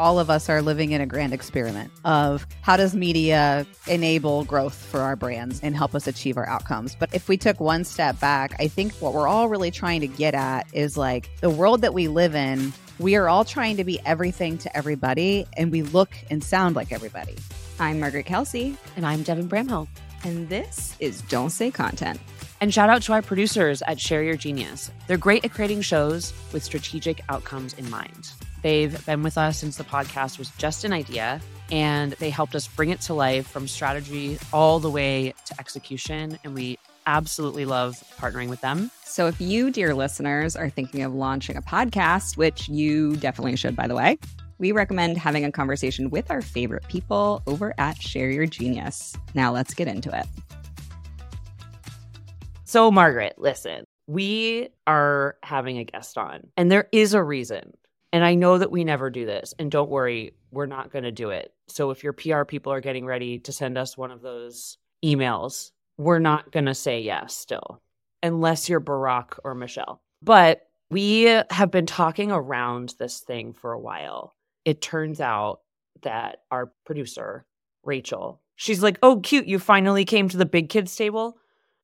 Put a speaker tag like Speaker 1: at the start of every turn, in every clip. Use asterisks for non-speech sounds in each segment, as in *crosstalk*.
Speaker 1: all of us are living in a grand experiment of how does media enable growth for our brands and help us achieve our outcomes. But if we took one step back, I think what we're all really trying to get at is like the world that we live in, we are all trying to be everything to everybody and we look and sound like everybody.
Speaker 2: I'm Margaret Kelsey.
Speaker 3: And I'm Devin Bramhall.
Speaker 2: And this is Don't Say Content.
Speaker 3: And shout out to our producers at Share Your Genius. They're great at creating shows with strategic outcomes in mind. They've been with us since the podcast was just an idea, and they helped us bring it to life from strategy all the way to execution. And we absolutely love partnering with them.
Speaker 2: So, if you, dear listeners, are thinking of launching a podcast, which you definitely should, by the way, we recommend having a conversation with our favorite people over at Share Your Genius. Now, let's get into it.
Speaker 3: So, Margaret, listen, we are having a guest on, and there is a reason. And I know that we never do this. And don't worry, we're not going to do it. So if your PR people are getting ready to send us one of those emails, we're not going to say yes still, unless you're Barack or Michelle. But we have been talking around this thing for a while. It turns out that our producer, Rachel, she's like, oh, cute, you finally came to the big kids table.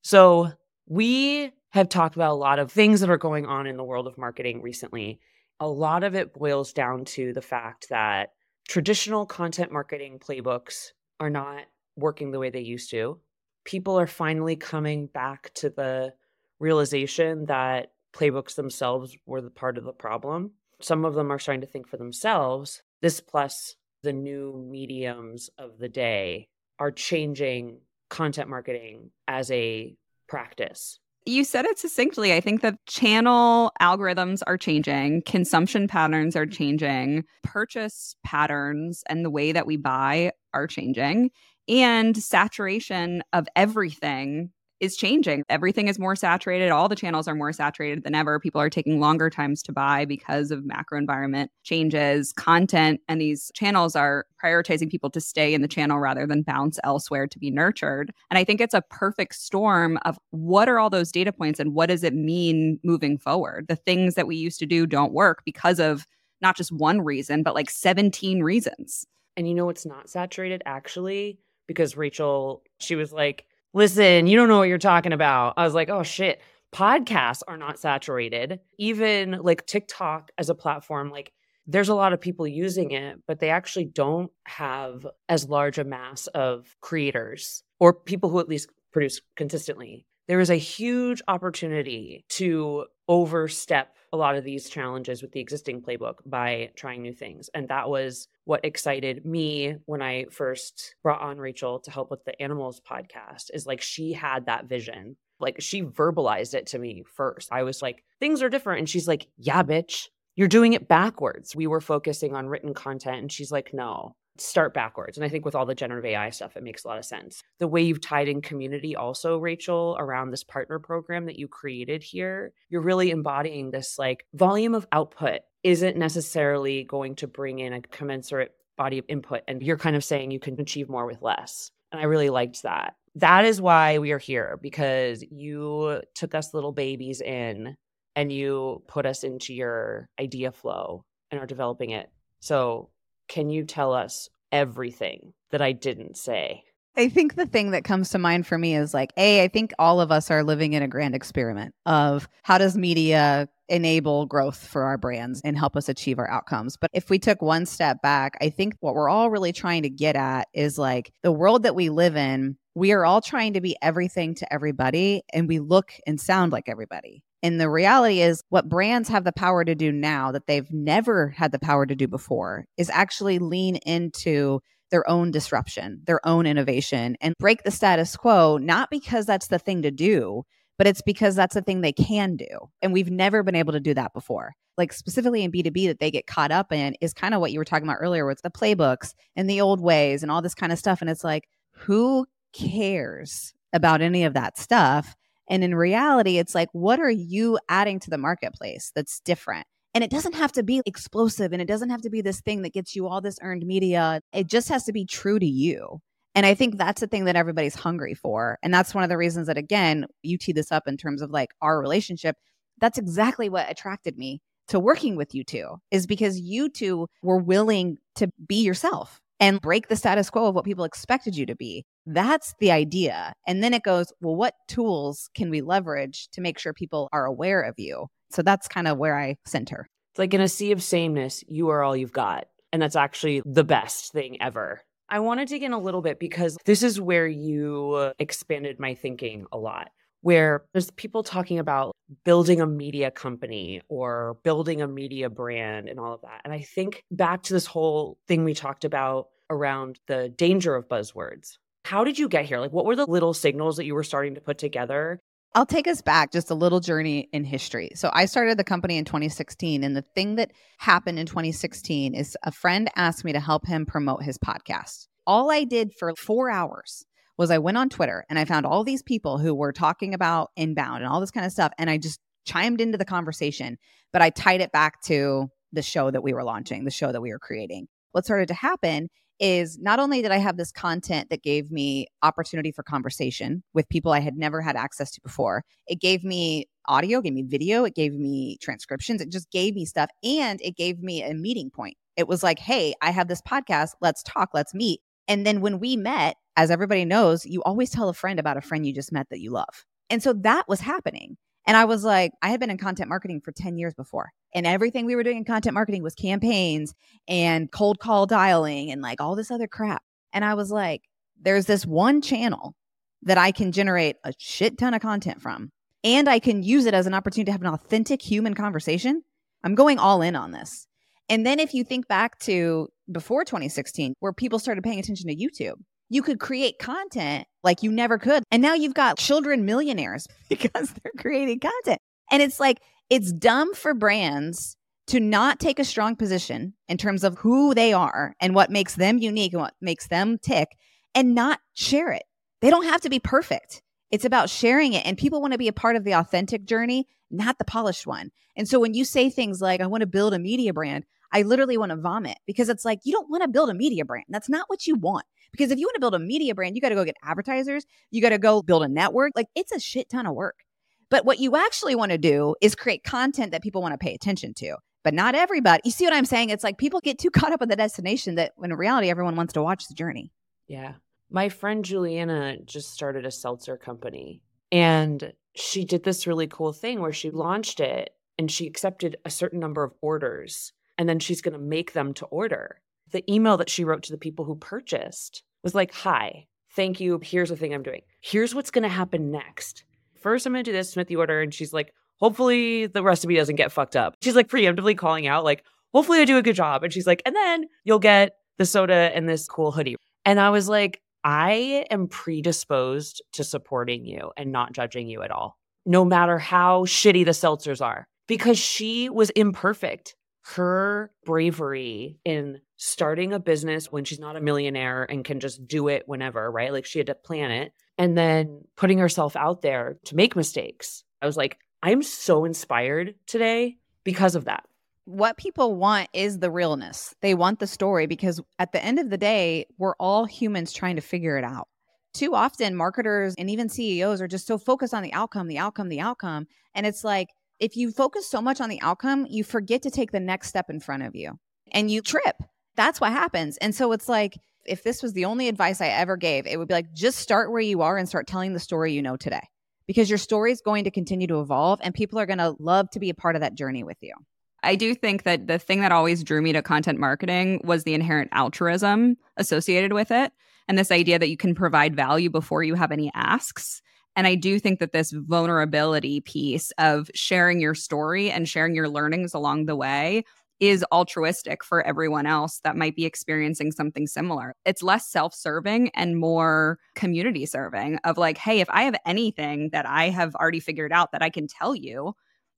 Speaker 3: So we have talked about a lot of things that are going on in the world of marketing recently a lot of it boils down to the fact that traditional content marketing playbooks are not working the way they used to. People are finally coming back to the realization that playbooks themselves were the part of the problem. Some of them are starting to think for themselves. This plus the new mediums of the day are changing content marketing as a practice
Speaker 2: you said it succinctly. I think that channel algorithms are changing, consumption patterns are mm-hmm. changing, purchase patterns and the way that we buy are changing, and saturation of everything is changing. Everything is more saturated. All the channels are more saturated than ever. People are taking longer times to buy because of macro environment changes, content, and these channels are prioritizing people to stay in the channel rather than bounce elsewhere to be nurtured. And I think it's a perfect storm of what are all those data points and what does it mean moving forward? The things that we used to do don't work because of not just one reason, but like 17 reasons.
Speaker 3: And you know it's not saturated actually? Because Rachel, she was like, listen, you don't know what you're talking about. I was like, oh shit. Podcasts are not saturated. Even like TikTok as a platform, like there's a lot of people using it, but they actually don't have as large a mass of creators or people who at least produce consistently. There is a huge opportunity to overstep a lot of these challenges with the existing playbook by trying new things. And that was what excited me when I first brought on Rachel to help with the Animalz podcast is like she had that vision. Like she verbalized it to me first. I was like, things are different. And she's like, yeah, bitch, you're doing it backwards. We were focusing on written content. And she's like, no, start backwards. And I think with all the generative AI stuff, it makes a lot of sense. The way you've tied in community also, Rachel, around this partner program that you created here, you're really embodying this like volume of output isn't necessarily going to bring in a commensurate body of input. And you're kind of saying you can achieve more with less. And I really liked that. That is why we are here because you took us little babies in and you put us into your idea flow and are developing it. So can you tell us everything that I didn't say?
Speaker 1: I think the thing that comes to mind for me is like, A, I think all of us are living in a grand experiment of how does media enable growth for our brands and help us achieve our outcomes. But if we took one step back, I think what we're all really trying to get at is like the world that we live in, we are all trying to be everything to everybody and we look and sound like everybody. And the reality is, what brands have the power to do now that they've never had the power to do before is actually lean into their own disruption, their own innovation, and break the status quo, not because that's the thing to do, but it's because that's the thing they can do. And we've never been able to do that before. Like specifically in B2B that they get caught up in is kind of what you were talking about earlier with the playbooks and the old ways and all this kind of stuff. And it's like, who cares about any of that stuff? And in reality, it's like, what are you adding to the marketplace that's different? And it doesn't have to be explosive and it doesn't have to be this thing that gets you all this earned media. It just has to be true to you. And I think that's the thing that everybody's hungry for. And that's one of the reasons that, again, you tee this up in terms of like our relationship. That's exactly what attracted me to working with you two, is because you two were willing to be yourself and break the status quo of what people expected you to be. That's the idea. And then it goes, well, what tools can we leverage to make sure people are aware of you? So that's kind of where I center.
Speaker 3: It's like in a sea of sameness, you are all you've got. And that's actually the best thing ever. I want to dig in a little bit because this is where you uh, expanded my thinking a lot. Where there's people talking about building a media company or building a media brand and all of that. And I think back to this whole thing we talked about around the danger of buzzwords. How did you get here? Like, what were the little signals that you were starting to put together?
Speaker 1: I'll take us back just a little journey in history. So, I started the company in 2016. And the thing that happened in 2016 is a friend asked me to help him promote his podcast. All I did for four hours was I went on Twitter and I found all these people who were talking about inbound and all this kind of stuff. And I just chimed into the conversation, but I tied it back to the show that we were launching, the show that we were creating. What started to happen is not only did I have this content that gave me opportunity for conversation with people I had never had access to before, it gave me audio, gave me video, it gave me transcriptions, it just gave me stuff and it gave me a meeting point. It was like, hey, I have this podcast, let's talk, let's meet. And then when we met, as everybody knows, you always tell a friend about a friend you just met that you love. And so that was happening. And I was like, I had been in content marketing for 10 years before. And everything we were doing in content marketing was campaigns and cold call dialing and like all this other crap. And I was like, there's this one channel that I can generate a shit ton of content from. And I can use it as an opportunity to have an authentic human conversation. I'm going all in on this. And then if you think back to before 2016, where people started paying attention to YouTube, you could create content like you never could. And now you've got children millionaires *laughs* because they're creating content. And it's like, it's dumb for brands to not take a strong position in terms of who they are and what makes them unique and what makes them tick and not share it. They don't have to be perfect. It's about sharing it. And people want to be a part of the authentic journey, not the polished one. And so when you say things like, I want to build a media brand, I literally want to vomit because it's like, you don't want to build a media brand. That's not what you want. Because if you want to build a media brand, you got to go get advertisers, you got to go build a network. Like it's a shit ton of work. But what you actually want to do is create content that people want to pay attention to. But not everybody. You see what I'm saying? It's like people get too caught up in the destination that when in reality, everyone wants to watch the journey.
Speaker 3: Yeah. My friend Juliana just started a seltzer company and she did this really cool thing where she launched it and she accepted a certain number of orders and then she's going to make them to order. The email that she wrote to the people who purchased was like, Hi, thank you. Here's the thing I'm doing. Here's what's going to happen next. First, I'm going to do this, submit the order. And she's like, Hopefully the recipe doesn't get fucked up. She's like preemptively calling out, like, Hopefully I do a good job. And she's like, And then you'll get the soda and this cool hoodie. And I was like, I am predisposed to supporting you and not judging you at all, no matter how shitty the seltzers are, because she was imperfect her bravery in starting a business when she's not a millionaire and can just do it whenever, right? Like she had to plan it and then putting herself out there to make mistakes. I was like, I'm so inspired today because of that.
Speaker 1: What people want is the realness. They want the story because at the end of the day, we're all humans trying to figure it out. Too often, marketers and even CEOs are just so focused on the outcome, the outcome, the outcome. And it's like, if you focus so much on the outcome, you forget to take the next step in front of you and you trip. That's what happens. And so it's like, if this was the only advice I ever gave, it would be like, just start where you are and start telling the story you know today because your story is going to continue to evolve and people are going to love to be a part of that journey with you.
Speaker 2: I do think that the thing that always drew me to content marketing was the inherent altruism associated with it and this idea that you can provide value before you have any asks. And I do think that this vulnerability piece of sharing your story and sharing your learnings along the way is altruistic for everyone else that might be experiencing something similar. It's less self serving and more community serving of like, hey, if I have anything that I have already figured out that I can tell you,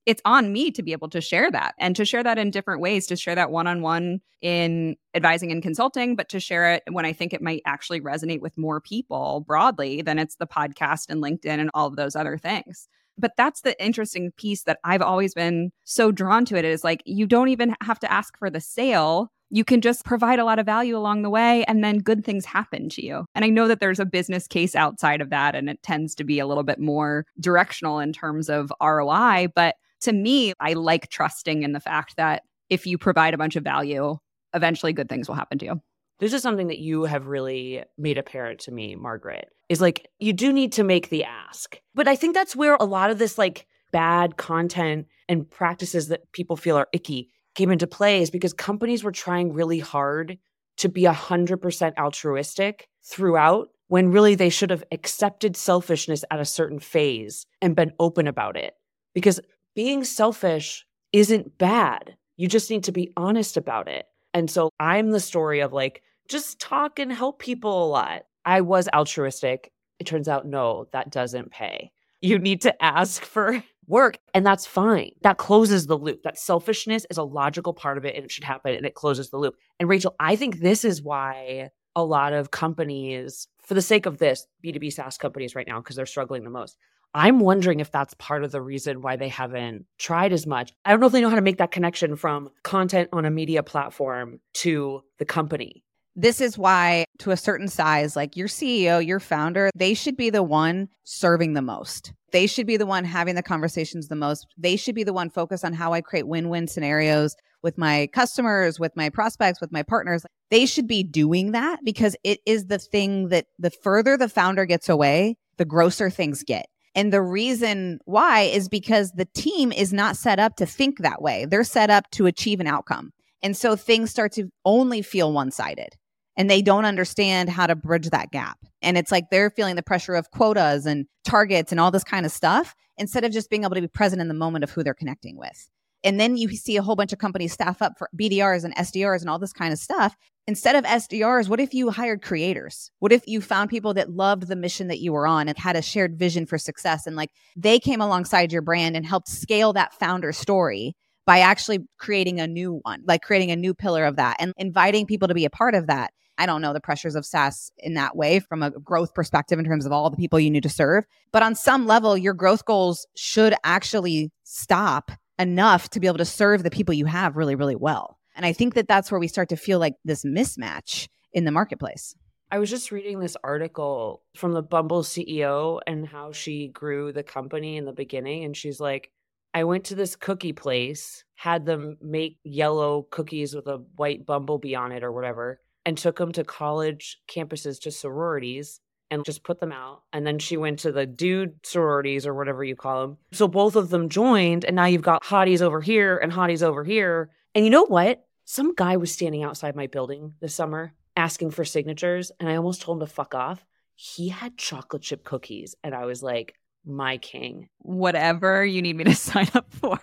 Speaker 2: it's on me to be able to share that and to share that in different ways, to share that one on one in advising and consulting, but to share it when I think it might actually resonate with more people broadly than it's the podcast and LinkedIn and all of those other things. But that's the interesting piece that I've always been so drawn to it is like you don't even have to ask for the sale you can just provide a lot of value along the way and then good things happen to you. And I know that there's a business case outside of that and it tends to be a little bit more directional in terms of ROI, but to me, I like trusting in the fact that if you provide a bunch of value, eventually good things will happen to you.
Speaker 3: This is something that you have really made apparent to me, Margaret, is like you do need to make the ask. But I think that's where a lot of this like bad content and practices that people feel are icky came into play is because companies were trying really hard to be 100% altruistic throughout when really they should have accepted selfishness at a certain phase and been open about it. Because being selfish isn't bad. You just need to be honest about it. And so I'm the story of like, just talk and help people a lot. I was altruistic. It turns out, no, that doesn't pay. You need to ask *laughs* for work, and that's fine. That closes the loop. That selfishness is a logical part of it, and it should happen, and it closes the loop. And Rachel, I think this is why a lot of companies, for the sake of this, B2B SaaS companies right now, because they're struggling the most, I'm wondering if that's part of the reason why they haven't tried as much. I don't know if they know how to make that connection from content on a media platform to the company.
Speaker 1: This is why, to a certain size, like your CEO, your founder, they should be the one serving the most. They should be the one having the conversations the most. They should be the one focused on how I create win win scenarios with my customers, with my prospects, with my partners. They should be doing that because it is the thing that the further the founder gets away, the grosser things get. And the reason why is because the team is not set up to think that way. They're set up to achieve an outcome. And so things start to only feel one sided and they don't understand how to bridge that gap. And it's like they're feeling the pressure of quotas and targets and all this kind of stuff instead of just being able to be present in the moment of who they're connecting with. And then you see a whole bunch of companies staff up for BDRs and SDRs and all this kind of stuff. Instead of SDRs, what if you hired creators? What if you found people that loved the mission that you were on and had a shared vision for success? And like they came alongside your brand and helped scale that founder story by actually creating a new one, like creating a new pillar of that and inviting people to be a part of that. I don't know the pressures of SaaS in that way from a growth perspective in terms of all the people you need to serve. But on some level, your growth goals should actually stop enough to be able to serve the people you have really, really well. And I think that that's where we start to feel like this mismatch in the marketplace.
Speaker 3: I was just reading this article from the Bumble CEO and how she grew the company in the beginning. And she's like, I went to this cookie place, had them make yellow cookies with a white bumblebee on it or whatever, and took them to college campuses to sororities and just put them out. And then she went to the dude sororities or whatever you call them. So both of them joined, and now you've got hotties over here and hotties over here. And you know what? Some guy was standing outside my building this summer asking for signatures, and I almost told him to fuck off. He had chocolate chip cookies, and I was like, my king.
Speaker 2: Whatever you need me to *laughs* sign up for.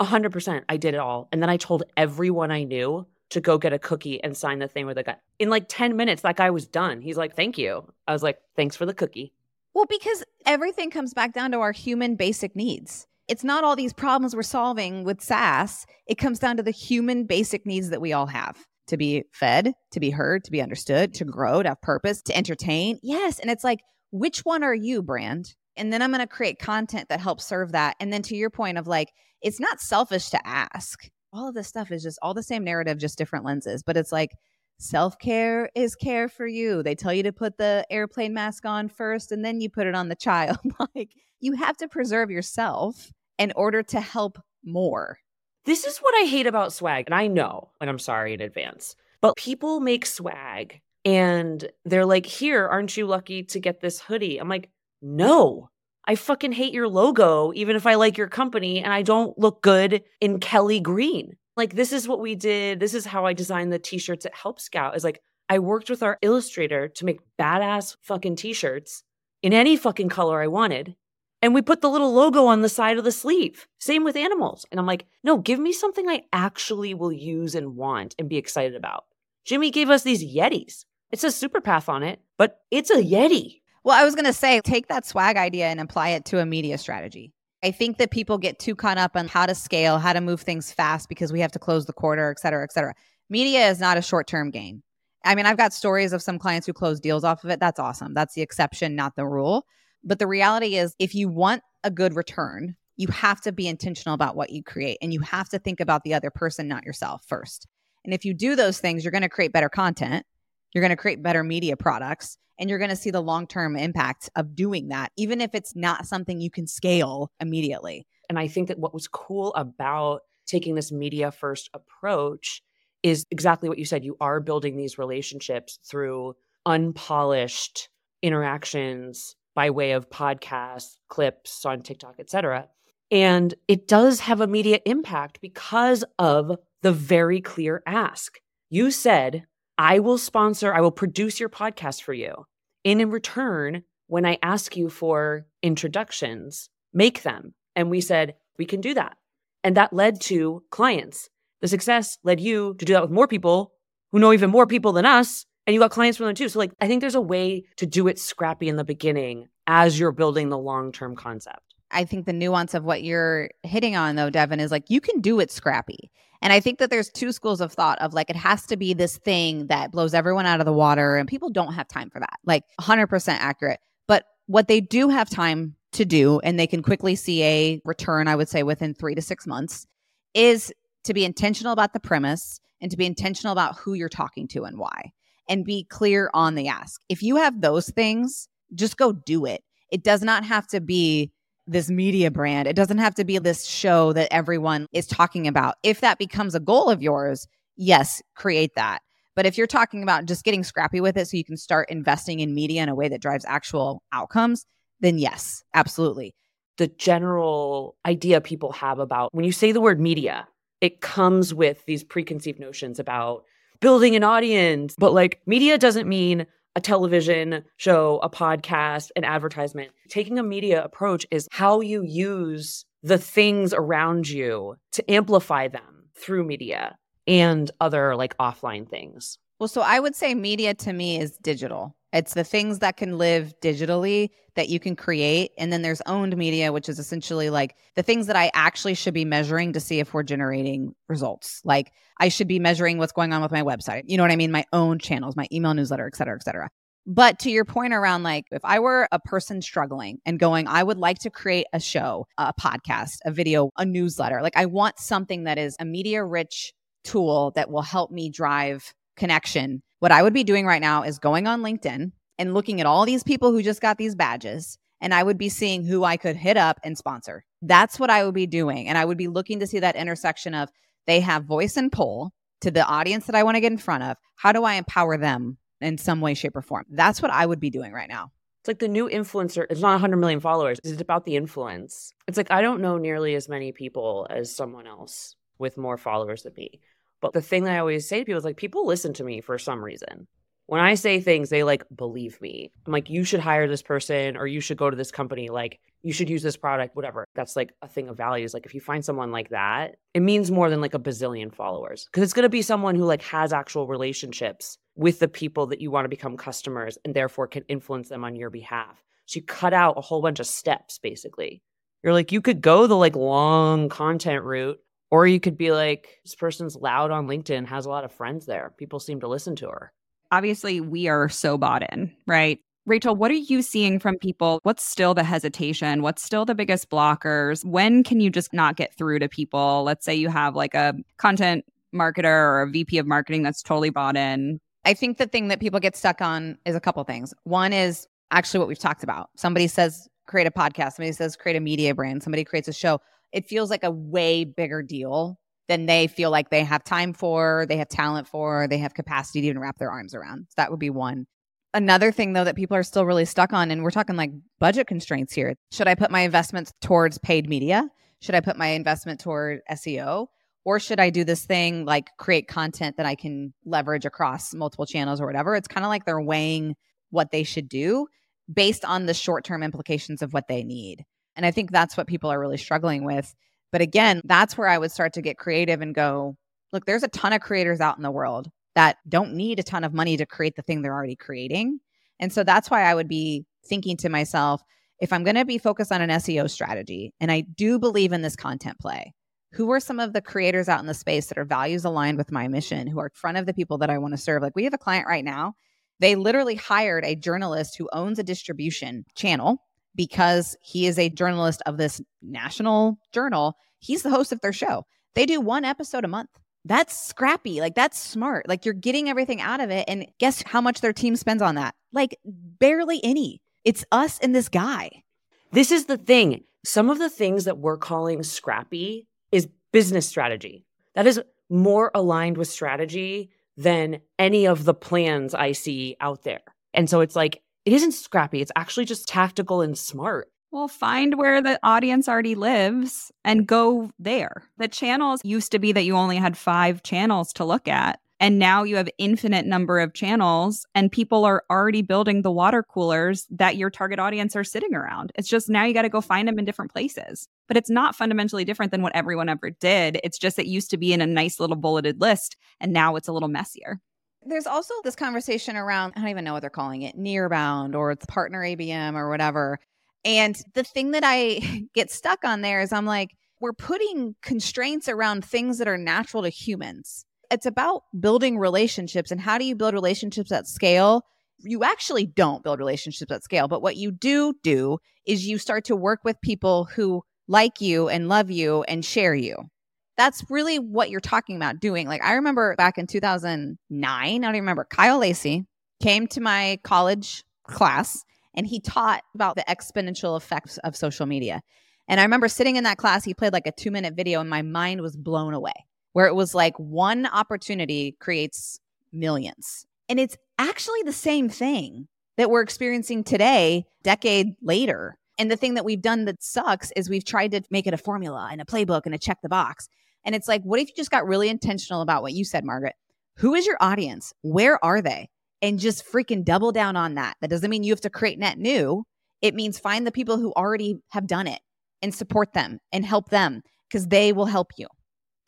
Speaker 3: A hundred percent. I did it all. And then I told everyone I knew to go get a cookie and sign the thing with the guy. In like 10 minutes, that guy was done. He's like, thank you. I was like, thanks for the cookie.
Speaker 1: Well, because everything comes back down to our human basic needs. It's not all these problems we're solving with SaaS. It comes down to the human basic needs that we all have to be fed, to be heard, to be understood, to grow, to have purpose, to entertain. Yes. And it's like, which one are you, brand? And then I'm going to create content that helps serve that. And then to your point of like, it's not selfish to ask all of this stuff is just all the same narrative, just different lenses. But it's like self care is care for you. They tell you to put the airplane mask on first and then you put it on the child. *laughs* like you have to preserve yourself in order to help more.
Speaker 3: This is what I hate about swag. And I know, and I'm sorry in advance, but people make swag and they're like, here, aren't you lucky to get this hoodie? I'm like, no, I fucking hate your logo, even if I like your company and I don't look good in Kelly green. Like, this is what we did. This is how I designed the t shirts at Help Scout. Is like, I worked with our illustrator to make badass fucking t shirts in any fucking color I wanted. And we put the little logo on the side of the sleeve. Same with Animalz. And I'm like, no, give me something I actually will use and want and be excited about. Jimmy gave us these Yetis. It says Superpath on it, but it's a Yeti.
Speaker 1: Well, I was going to say, take that swag idea and apply it to a media strategy. I think that people get too caught up on how to scale, how to move things fast because we have to close the quarter, et cetera, et cetera. Media is not a short term gain. I mean, I've got stories of some clients who close deals off of it. That's awesome. That's the exception, not the rule. But the reality is, if you want a good return, you have to be intentional about what you create and you have to think about the other person, not yourself first. And if you do those things, you're going to create better content, you're going to create better media products, and you're going to see the long term impact of doing that, even if it's not something you can scale immediately.
Speaker 3: And I think that what was cool about taking this media first approach is exactly what you said. You are building these relationships through unpolished interactions by way of podcasts, clips on TikTok, etc. And it does have immediate impact because of the very clear ask. You said, I will sponsor, I will produce your podcast for you. And in return, when I ask you for introductions, make them. And we said, we can do that. And that led to clients. The success led you to do that with more people who know even more people than us. And you got clients from them too. So, like, I think there's a way to do it scrappy in the beginning as you're building the long term concept.
Speaker 1: I think the nuance of what you're hitting on, though, Devin, is like you can do it scrappy. And I think that there's two schools of thought of like it has to be this thing that blows everyone out of the water, and people don't have time for that. Like 100% accurate. But what they do have time to do, and they can quickly see a return, I would say within three to six months, is to be intentional about the premise and to be intentional about who you're talking to and why, and be clear on the ask. If you have those things, just go do it. It does not have to be this media brand. It doesn't have to be this show that everyone is talking about. If that becomes a goal of yours, yes, create that. But if you're talking about just getting scrappy with it so you can start investing in media in a way that drives actual outcomes, then yes, absolutely.
Speaker 3: The general idea people have about when you say the word media, it comes with these preconceived notions about building an audience. But like media doesn't mean a television show, a podcast, an advertisement. Taking a media approach is how you use the things around you to amplify them through media and other like offline things.
Speaker 1: Well, so I would say media to me is digital. It's the things that can live digitally that you can create. And then there's owned media, which is essentially like the things that I actually should be measuring to see if we're generating results. Like I should be measuring what's going on with my website. You know what I mean? My own channels, my email newsletter, et cetera, et cetera. But to your point around like, if I were a person struggling and going, I would like to create a show, a podcast, a video, a newsletter, like I want something that is a media rich tool that will help me drive connection. What I would be doing right now is going on LinkedIn and looking at all these people who just got these badges. And I would be seeing who I could hit up and sponsor. That's what I would be doing. And I would be looking to see that intersection of they have voice and pull to the audience that I want to get in front of. How do I empower them in some way, shape, or form? That's what I would be doing right now.
Speaker 3: It's like the new influencer, it's not 100 million followers. It's about the influence. It's like I don't know nearly as many people as someone else with more followers than me. But the thing that I always say to people is like, people listen to me for some reason. When I say things, they like believe me. I'm like, you should hire this person or you should go to this company. Like, you should use this product, whatever. That's like a thing of values. Like, if you find someone like that, it means more than like a bazillion followers because it's going to be someone who like has actual relationships with the people that you want to become customers and therefore can influence them on your behalf. So you cut out a whole bunch of steps basically. You're like, you could go the like long content route or you could be like, this person's loud on LinkedIn, has a lot of friends there. People seem to listen to her.
Speaker 2: Obviously, we are so bought in, right? Rachel, what are you seeing from people? What's still the hesitation? What's still the biggest blockers? When can you just not get through to people? Let's say you have like a content marketer or a VP of marketing that's totally bought in.
Speaker 1: I think the thing that people get stuck on is a couple things. One is actually what we've talked about. Somebody says create a podcast, somebody says create a media brand, somebody creates a show it feels like a way bigger deal than they feel like they have time for, they have talent for, they have capacity to even wrap their arms around. So that would be one. Another thing though that people are still really stuck on, and we're talking like budget constraints here. Should I put my investments towards paid media? Should I put my investment toward SEO? Or should I do this thing like create content that I can leverage across multiple channels or whatever? It's kind of like they're weighing what they should do based on the short term implications of what they need. And I think that's what people are really struggling with. But again, that's where I would start to get creative and go, look, there's a ton of creators out in the world that don't need a ton of money to create the thing they're already creating. And so that's why I would be thinking to myself, if I'm going to be focused on an SEO strategy, and I do believe in this content play, who are some of the creators out in the space that are values aligned with my mission, who are in front of the people that I want to serve? Like we have a client right now, they literally hired a journalist who owns a distribution channel because he is a journalist of this national journal. He's the host of their show. They do one episode a month. That's scrappy. Like, that's smart. Like, you're getting everything out of it. And guess how much their team spends on that? Like, barely any. It's us and this guy.
Speaker 3: This is the thing. Some of the things that we're calling scrappy is business strategy. That is more aligned with strategy than any of the plans I see out there. And so it's like, it isn't scrappy. It's actually just tactical and smart.
Speaker 2: Well, find where the audience already lives and go there. The channels used to be that you only had five channels to look at. And now you have infinite number of channels and people are already building the water coolers that your target audience are sitting around. It's just now you got to go find them in different places. But it's not fundamentally different than what everyone ever did. It's just it used to be in a nice little bulleted list and now it's a little messier.
Speaker 1: There's also this conversation around, I don't even know what they're calling it, nearbound or it's partner ABM or whatever. And the thing that I *laughs* get stuck on there is I'm like, we're putting constraints around things that are natural to humans. It's about building relationships and how do you build relationships at scale? You actually don't build relationships at scale but what you do do is you start to work with people who like you and love you and share you that's really what you're talking about doing like i remember back in 2009 i don't even remember Kyle Lacy came to my college class and he taught about the exponential effects of social media and i remember sitting in that class he played like a two minute video and my mind was blown away where it was like one opportunity creates millions. And it's actually the same thing that we're experiencing today, decade later. And the thing that we've done that sucks is we've tried to make it a formula and a playbook and a check the box. And it's like, what if you just got really intentional about what you said, Margaret? Who is your audience? Where are they? And just freaking double down on that. That doesn't mean you have to create net new. It means find the people who already have done it and support them and help them because they will help you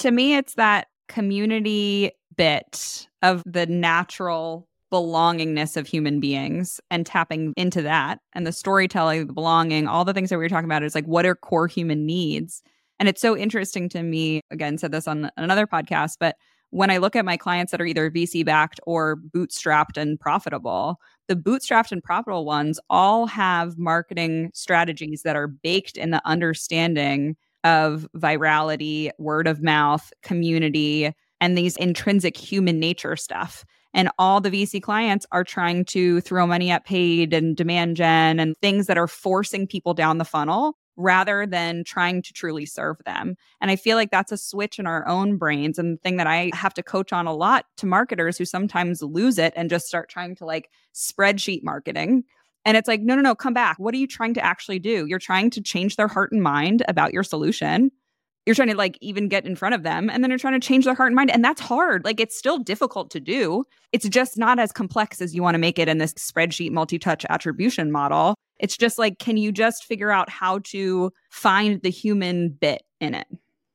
Speaker 2: to me, it's that community bit of the natural belongingness of human beings and tapping into that and the storytelling, the belonging, all the things that we were talking about is like what are core human needs? And it's so interesting to me, again, said this on another podcast, but when I look at my clients that are either VC backed or bootstrapped and profitable, the bootstrapped and profitable ones all have marketing strategies that are baked in the understanding of virality, word of mouth, community, and these intrinsic human nature stuff. And all the VC clients are trying to throw money at paid and demand gen and things that are forcing people down the funnel rather than trying to truly serve them. And I feel like that's a switch in our own brains and the thing that I have to coach on a lot to marketers who sometimes lose it and just start trying to like spreadsheet marketing and it's like, no, no, no, come back. What are you trying to actually do? You're trying to change their heart and mind about your solution. You're trying to like even get in front of them and then you're trying to change their heart and mind. And that's hard. Like it's still difficult to do. It's just not as complex as you want to make it in this spreadsheet multi touch attribution model. It's just like, can you just figure out how to find the human bit in it?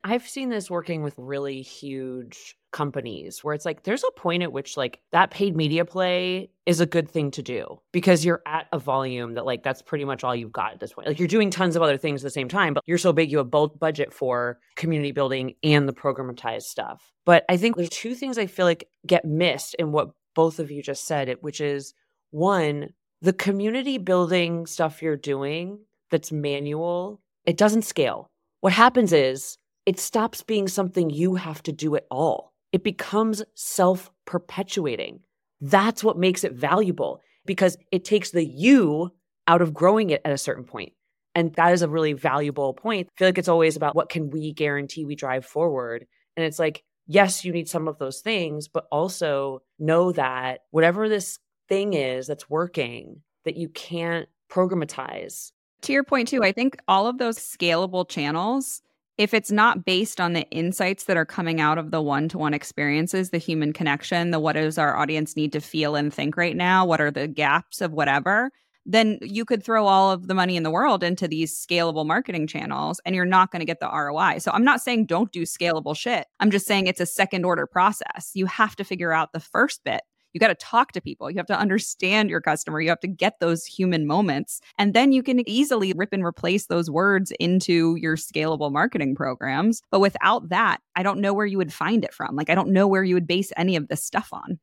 Speaker 3: I've seen this working with really huge companies where it's like there's a point at which like that paid media play is a good thing to do because you're at a volume that like that's pretty much all you've got at this point. Like you're doing tons of other things at the same time, but you're so big you have both budget for community building and the programatized stuff. But I think there's two things I feel like get missed in what both of you just said, which is one, the community building stuff you're doing that's manual, it doesn't scale. What happens is it stops being something you have to do at all. It becomes self perpetuating. That's what makes it valuable because it takes the you out of growing it at a certain point. And that is a really valuable point. I feel like it's always about what can we guarantee we drive forward. And it's like, yes, you need some of those things, but also know that whatever this thing is that's working, that you can't programatize.
Speaker 2: To your point, too, I think all of those scalable channels if it's not based on the insights that are coming out of the one to one experiences, the human connection, the what does our audience need to feel and think right now, what are the gaps of whatever, then you could throw all of the money in the world into these scalable marketing channels and you're not going to get the ROI. So I'm not saying don't do scalable shit. I'm just saying it's a second order process. You have to figure out the first bit you got to talk to people. You have to understand your customer. You have to get those human moments. And then you can easily rip and replace those words into your scalable marketing programs. But without that, I don't know where you would find it from. Like, I don't know where you would base any of this stuff on.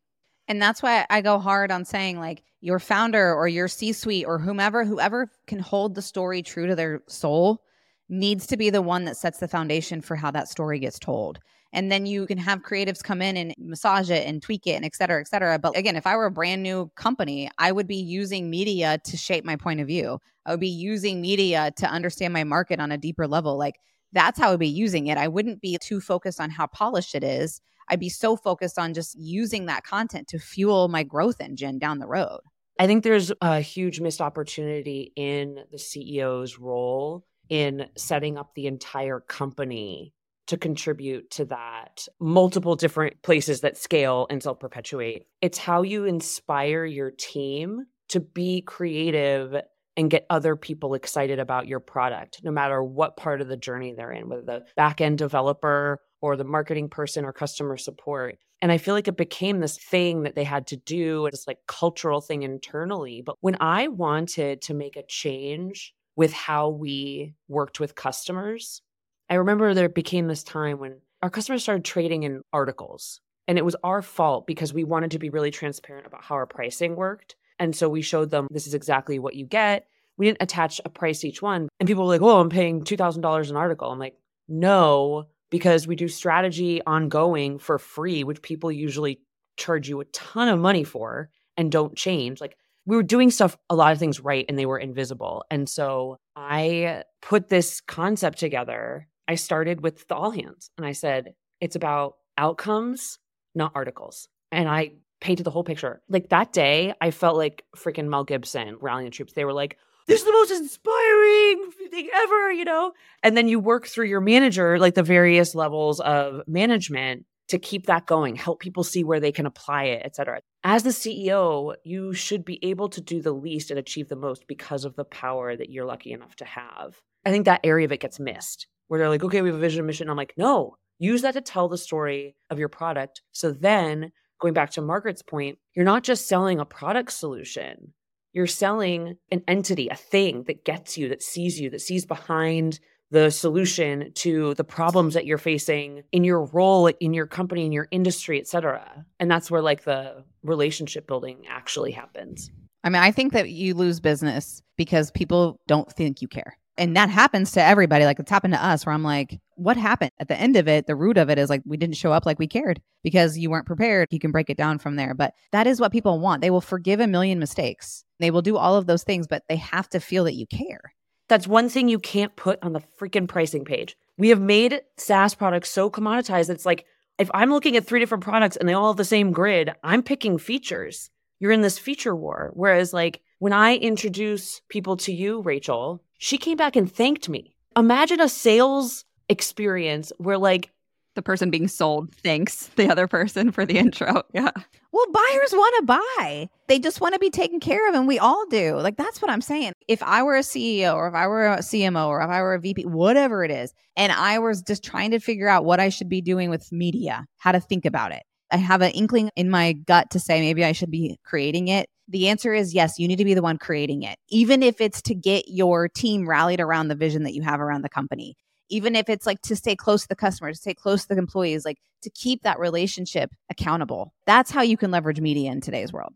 Speaker 1: And that's why I go hard on saying, like, your founder or your C suite or whomever, whoever can hold the story true to their soul needs to be the one that sets the foundation for how that story gets told and then you can have creatives come in and massage it and tweak it and et cetera, et cetera. But again, if I were a brand new company, I would be using media to shape my point of view. I would be using media to understand my market on a deeper level. Like that's how I would be using it. I wouldn't be too focused on how polished it is. I'd be so focused on just using that content to fuel my growth engine down the road.
Speaker 3: I think there's a huge missed opportunity in the CEO's role in setting up the entire company to contribute to that multiple different places that scale and self perpetuate. It's how you inspire your team to be creative and get other people excited about your product, no matter what part of the journey they're in, whether the back end developer or the marketing person or customer support. And I feel like it became this thing that they had to do, this like cultural thing internally. But when I wanted to make a change with how we worked with customers, I remember there became this time when our customers started trading in articles. And it was our fault because we wanted to be really transparent about how our pricing worked. And so we showed them this is exactly what you get. We didn't attach a price each one. And people were like, oh, I'm paying $2,000 an article. I'm like, no, because we do strategy ongoing for free, which people usually charge you a ton of money for and don't change. Like we were doing stuff, a lot of things right, and they were invisible. And so I put this concept together. I started with the all hands and I said, it's about outcomes, not articles. And I painted the whole picture. Like that day, I felt like freaking Mel Gibson rallying the troops. They were like, this is the most inspiring thing ever, you know? And then you work through your manager, like the various levels of management to keep that going, help people see where they can apply it, et cetera. As the CEO, you should be able to do the least and achieve the most because of the power that you're lucky enough to have. I think that area of it gets missed where they're like, okay, we have a vision and mission. I'm like, no, use that to tell the story of your product. So then going back to Margaret's point, you're not just selling a product solution, you're selling an entity, a thing that gets you, that sees you, that sees behind the solution to the problems that you're facing in your role in your company in your industry et cetera and that's where like the relationship building actually happens
Speaker 1: I mean, I think that you lose business because people don't think you care. And that happens to everybody. Like it's happened to us where I'm like, what happened? At the end of it, the root of it is like, we didn't show up like we cared because you weren't prepared. You can break it down from there. But that is what people want. They will forgive a million mistakes. They will do all of those things, but they have to feel that you care.
Speaker 3: That's one thing you can't put on the freaking pricing page. We have made SaaS products so commoditized. It's like, if I'm looking at three different products and they all have the same grid, I'm picking features. You're in this feature war. Whereas, like, when I introduce people to you, Rachel, she came back and thanked me. Imagine a sales experience where, like,
Speaker 2: the person being sold thanks the other person for the *laughs* intro. Yeah.
Speaker 1: Well, buyers want to buy. They just want to be taken care of, and we all do. Like, that's what I'm saying. If I were a CEO or if I were a CMO or if I were a VP, whatever it is, and I was just trying to figure out what I should be doing with media, how to think about it, I have an inkling in my gut to say maybe I should be creating it. The answer is yes, you need to be the one creating it, even if it's to get your team rallied around the vision that you have around the company. Even if it's like to stay close to the customer, to stay close to the employees, like to keep that relationship accountable. That's how you can leverage media in today's world.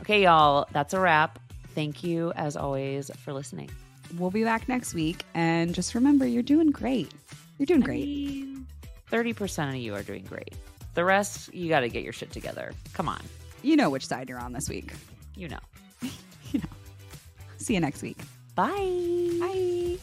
Speaker 3: Okay, y'all, that's a wrap. Thank you, as always, for listening.
Speaker 2: We'll be back next week. And just remember, you're doing great. You're doing great.
Speaker 3: 30% of you are doing great. The rest, you got to get your shit together. Come on.
Speaker 2: You know which side you're on this week.
Speaker 3: You know. *laughs*
Speaker 2: you know. See you next week.
Speaker 3: Bye.
Speaker 2: Bye.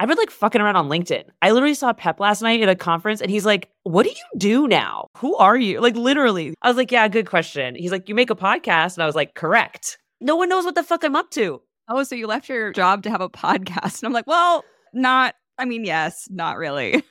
Speaker 3: I've been like fucking around on LinkedIn. I literally saw Pep last night at a conference and he's like, What do you do now? Who are you? Like, literally. I was like, Yeah, good question. He's like, You make a podcast. And I was like, Correct. No one knows what the fuck I'm up to.
Speaker 2: Oh, so you left your job to have a podcast. And I'm like, Well, not, I mean, yes, not really. *laughs*